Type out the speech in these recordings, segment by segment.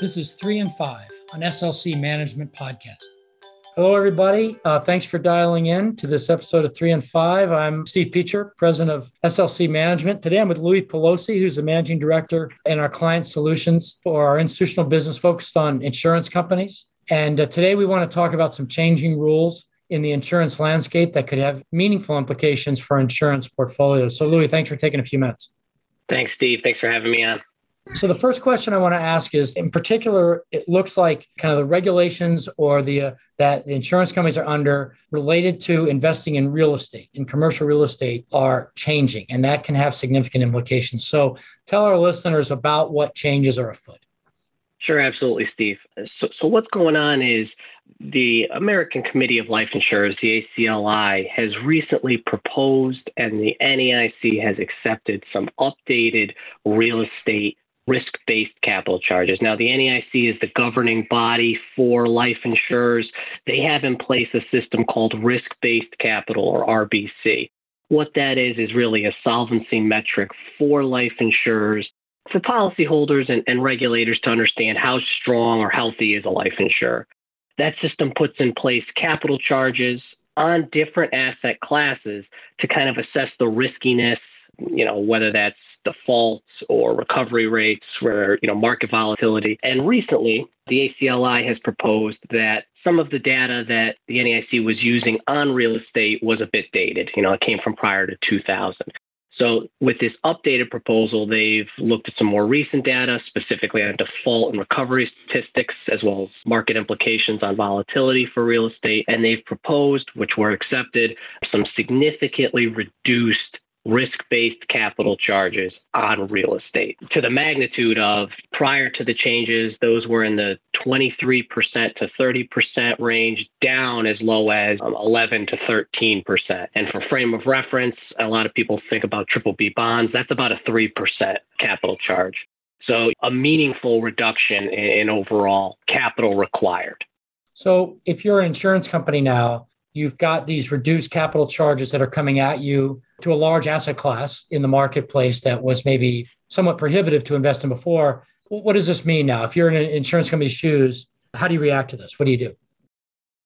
This is three and five on SLC Management Podcast. Hello, everybody. Uh, thanks for dialing in to this episode of Three and Five. I'm Steve Peacher, president of SLC Management. Today, I'm with Louis Pelosi, who's the managing director in our client solutions for our institutional business focused on insurance companies. And uh, today, we want to talk about some changing rules in the insurance landscape that could have meaningful implications for insurance portfolios. So, Louis, thanks for taking a few minutes. Thanks, Steve. Thanks for having me on. So the first question I want to ask is, in particular, it looks like kind of the regulations or the uh, that the insurance companies are under related to investing in real estate, in commercial real estate, are changing, and that can have significant implications. So tell our listeners about what changes are afoot. Sure, absolutely, Steve. So, so what's going on is the American Committee of Life Insurers, the ACLI, has recently proposed and the NAIC has accepted some updated real estate risk based capital charges. Now, the NAIC is the governing body for life insurers. They have in place a system called risk based capital or RBC. What that is, is really a solvency metric for life insurers for policyholders and, and regulators to understand how strong or healthy is a life insurer. That system puts in place capital charges on different asset classes to kind of assess the riskiness, you know, whether that's defaults or recovery rates where, you know, market volatility. And recently, the ACLI has proposed that some of the data that the NAIC was using on real estate was a bit dated. You know, it came from prior to 2000. So, with this updated proposal, they've looked at some more recent data, specifically on default and recovery statistics, as well as market implications on volatility for real estate. And they've proposed, which were accepted, some significantly reduced risk based capital charges on real estate to the magnitude of prior to the changes, those were in the 23% to 30% range, down as low as um, 11 to 13%. And for frame of reference, a lot of people think about triple B bonds, that's about a 3% capital charge. So a meaningful reduction in overall capital required. So if you're an insurance company now, you've got these reduced capital charges that are coming at you to a large asset class in the marketplace that was maybe somewhat prohibitive to invest in before. What does this mean now? If you're in an insurance company's shoes, how do you react to this? What do you do?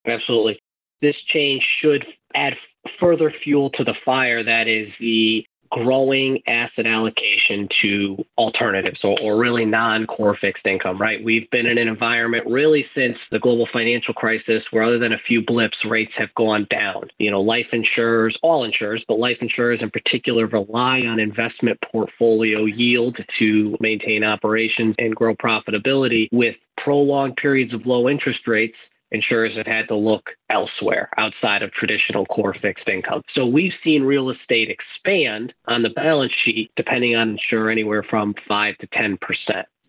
Absolutely. This change should add further fuel to the fire that is the growing asset allocation to alternatives or, or really non core fixed income, right? We've been in an environment really since the global financial crisis where, other than a few blips, rates have gone down. You know, life insurers, all insurers, but life insurers in particular rely on investment portfolio yield to maintain operations and grow profitability with prolonged periods of low interest rates insurers have had to look elsewhere outside of traditional core fixed income. So we've seen real estate expand on the balance sheet, depending on insurer, anywhere from 5 to 10%.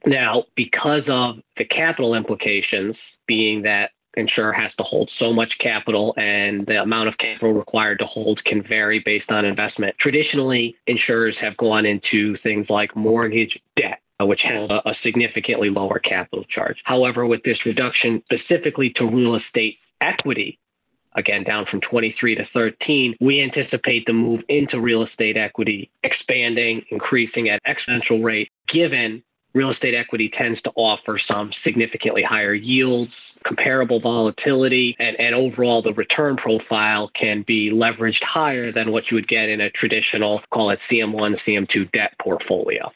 Now, because of the capital implications, being that insurer has to hold so much capital and the amount of capital required to hold can vary based on investment. Traditionally, insurers have gone into things like mortgage debt Uh, which has a, a significantly lower capital charge. However, with this reduction specifically to real estate equity, again down from 23 to 13, we anticipate the move into real estate equity expanding, increasing at exponential rate, given real estate equity tends to offer some significantly higher yields, comparable volatility, and, and overall the return profile can be leveraged higher than what you would get in a traditional, call it CM1, CM2 debt portfolio.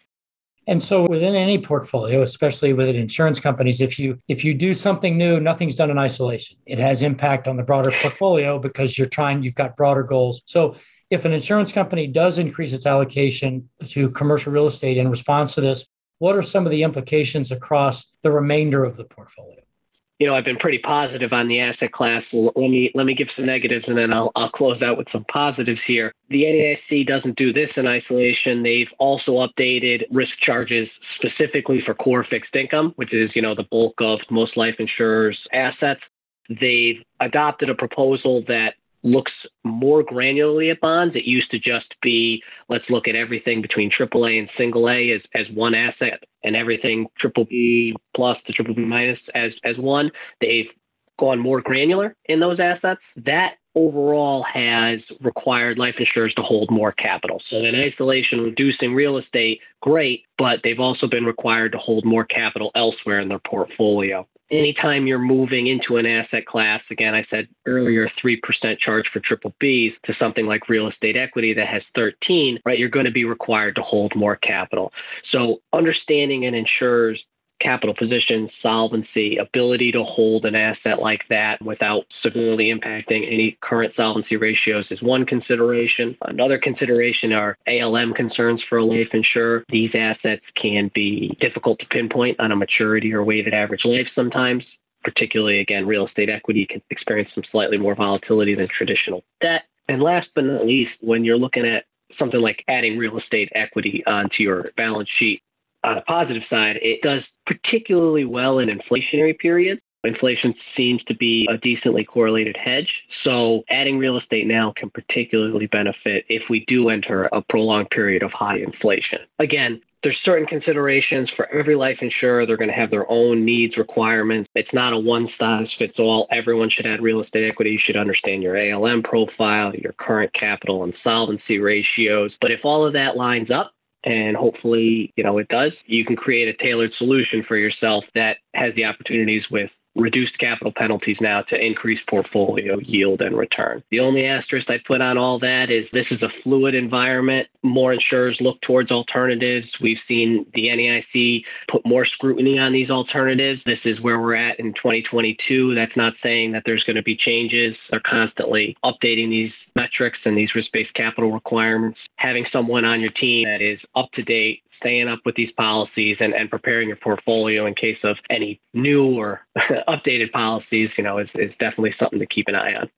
And so within any portfolio, especially within insurance companies, if you if you do something new, nothing's done in isolation. It has impact on the broader portfolio because you're trying, you've got broader goals. So if an insurance company does increase its allocation to commercial real estate in response to this, what are some of the implications across the remainder of the portfolio? You know, I've been pretty positive on the asset class. Let me let me give some negatives, and then I'll I'll close out with some positives here. The NAIC doesn't do this in isolation. They've also updated risk charges specifically for core fixed income, which is you know the bulk of most life insurers' assets. They've adopted a proposal that looks more granularly at bonds. It used to just be let's look at everything between AAA and single A as, as one asset and everything triple B plus to triple B minus as, as one. They've gone more granular in those assets. That overall has required life insurers to hold more capital. So, in isolation, reducing real estate, great, but they've also been required to hold more capital elsewhere in their portfolio. Anytime you're moving into an asset class, again, I said earlier, 3% charge for triple Bs to something like real estate equity that has 13, right? You're going to be required to hold more capital. So understanding an insurer's capital position, solvency, ability to hold an asset like that without severely impacting any current solvency ratios is one consideration. Another consideration are ALM concerns for a life insurer. These assets can be difficult to pinpoint on a maturity or weighted average life sometimes. Particularly, again, real estate equity can experience some slightly more volatility than traditional debt. And last but not least, when you're looking at something like adding real estate equity onto your balance sheet, on the positive side, it does particularly well in inflationary periods. Inflation seems to be a decently correlated hedge. So adding real estate now can particularly benefit if we do enter a prolonged period of high inflation. Again, there's certain considerations for every life insurer. They're going to have their own needs requirements. It's not a one size fits all. Everyone should add real estate equity. You should understand your ALM profile, your current capital and solvency ratios. But if all of that lines up, and hopefully, you know, it does. You can create a tailored solution for yourself that has the opportunities with reduced capital penalties now to increase portfolio yield and return. The only asterisk I put on all that is this is a fluid environment. More insurers look towards alternatives. We've seen the NAIC put more scrutiny on these alternatives. This is where we're at in 2022. That's not saying that there's going to be changes. They're constantly updating these metrics and these risk based capital requirements. Having someone on your team that is up to date staying up with these policies and, and preparing your portfolio in case of any new or updated policies, you know, is, is definitely something to keep an eye on.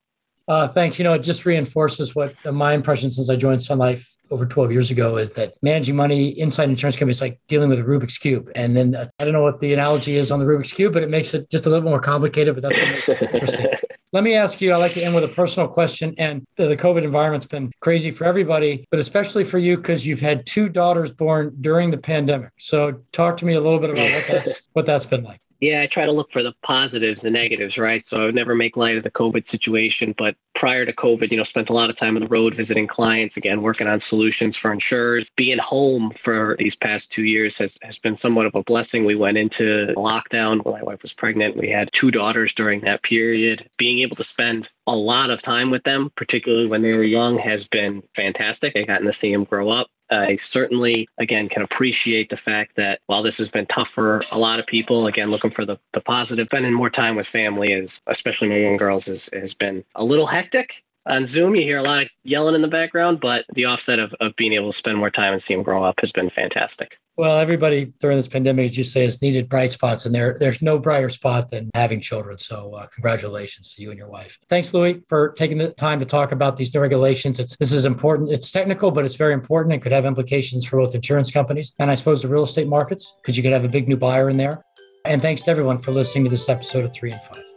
Uh, thanks. You know, it just reinforces what my impression since I joined Sun Life over 12 years ago is that managing money inside insurance companies is like dealing with a Rubik's Cube. And then uh, I don't know what the analogy is on the Rubik's Cube, but it makes it just a little more complicated, but that's what makes it interesting. Let me ask you, I like to end with a personal question. And the COVID environment's been crazy for everybody, but especially for you because you've had two daughters born during the pandemic. So talk to me a little bit about what that's what that's been like. Yeah, I try to look for the positives, the negatives, right? So I would never make light of the COVID situation. But prior to COVID, you know, spent a lot of time on the road visiting clients, again, working on solutions for insurers. Being home for these past two years has, has been somewhat of a blessing. We went into lockdown when my wife was pregnant. We had two daughters during that period. Being able to spend a lot of time with them, particularly when they were young, has been fantastic. I've gotten to see them grow up. Uh, I certainly, again, can appreciate the fact that while this has been tough for a lot of people, again, looking for the, the positive, spending more time with family is, especially my young girls, is, has been a little hectic on Zoom, you hear a lot of yelling in the background, but the offset of, of being able to spend more time and see them grow up has been fantastic. Well, everybody during this pandemic, as you say, has needed bright spots, and there there's no brighter spot than having children. So, uh, congratulations to you and your wife. Thanks, Louis, for taking the time to talk about these new regulations. It's this is important. It's technical, but it's very important. It could have implications for both insurance companies and I suppose the real estate markets because you could have a big new buyer in there. And thanks to everyone for listening to this episode of Three and Five.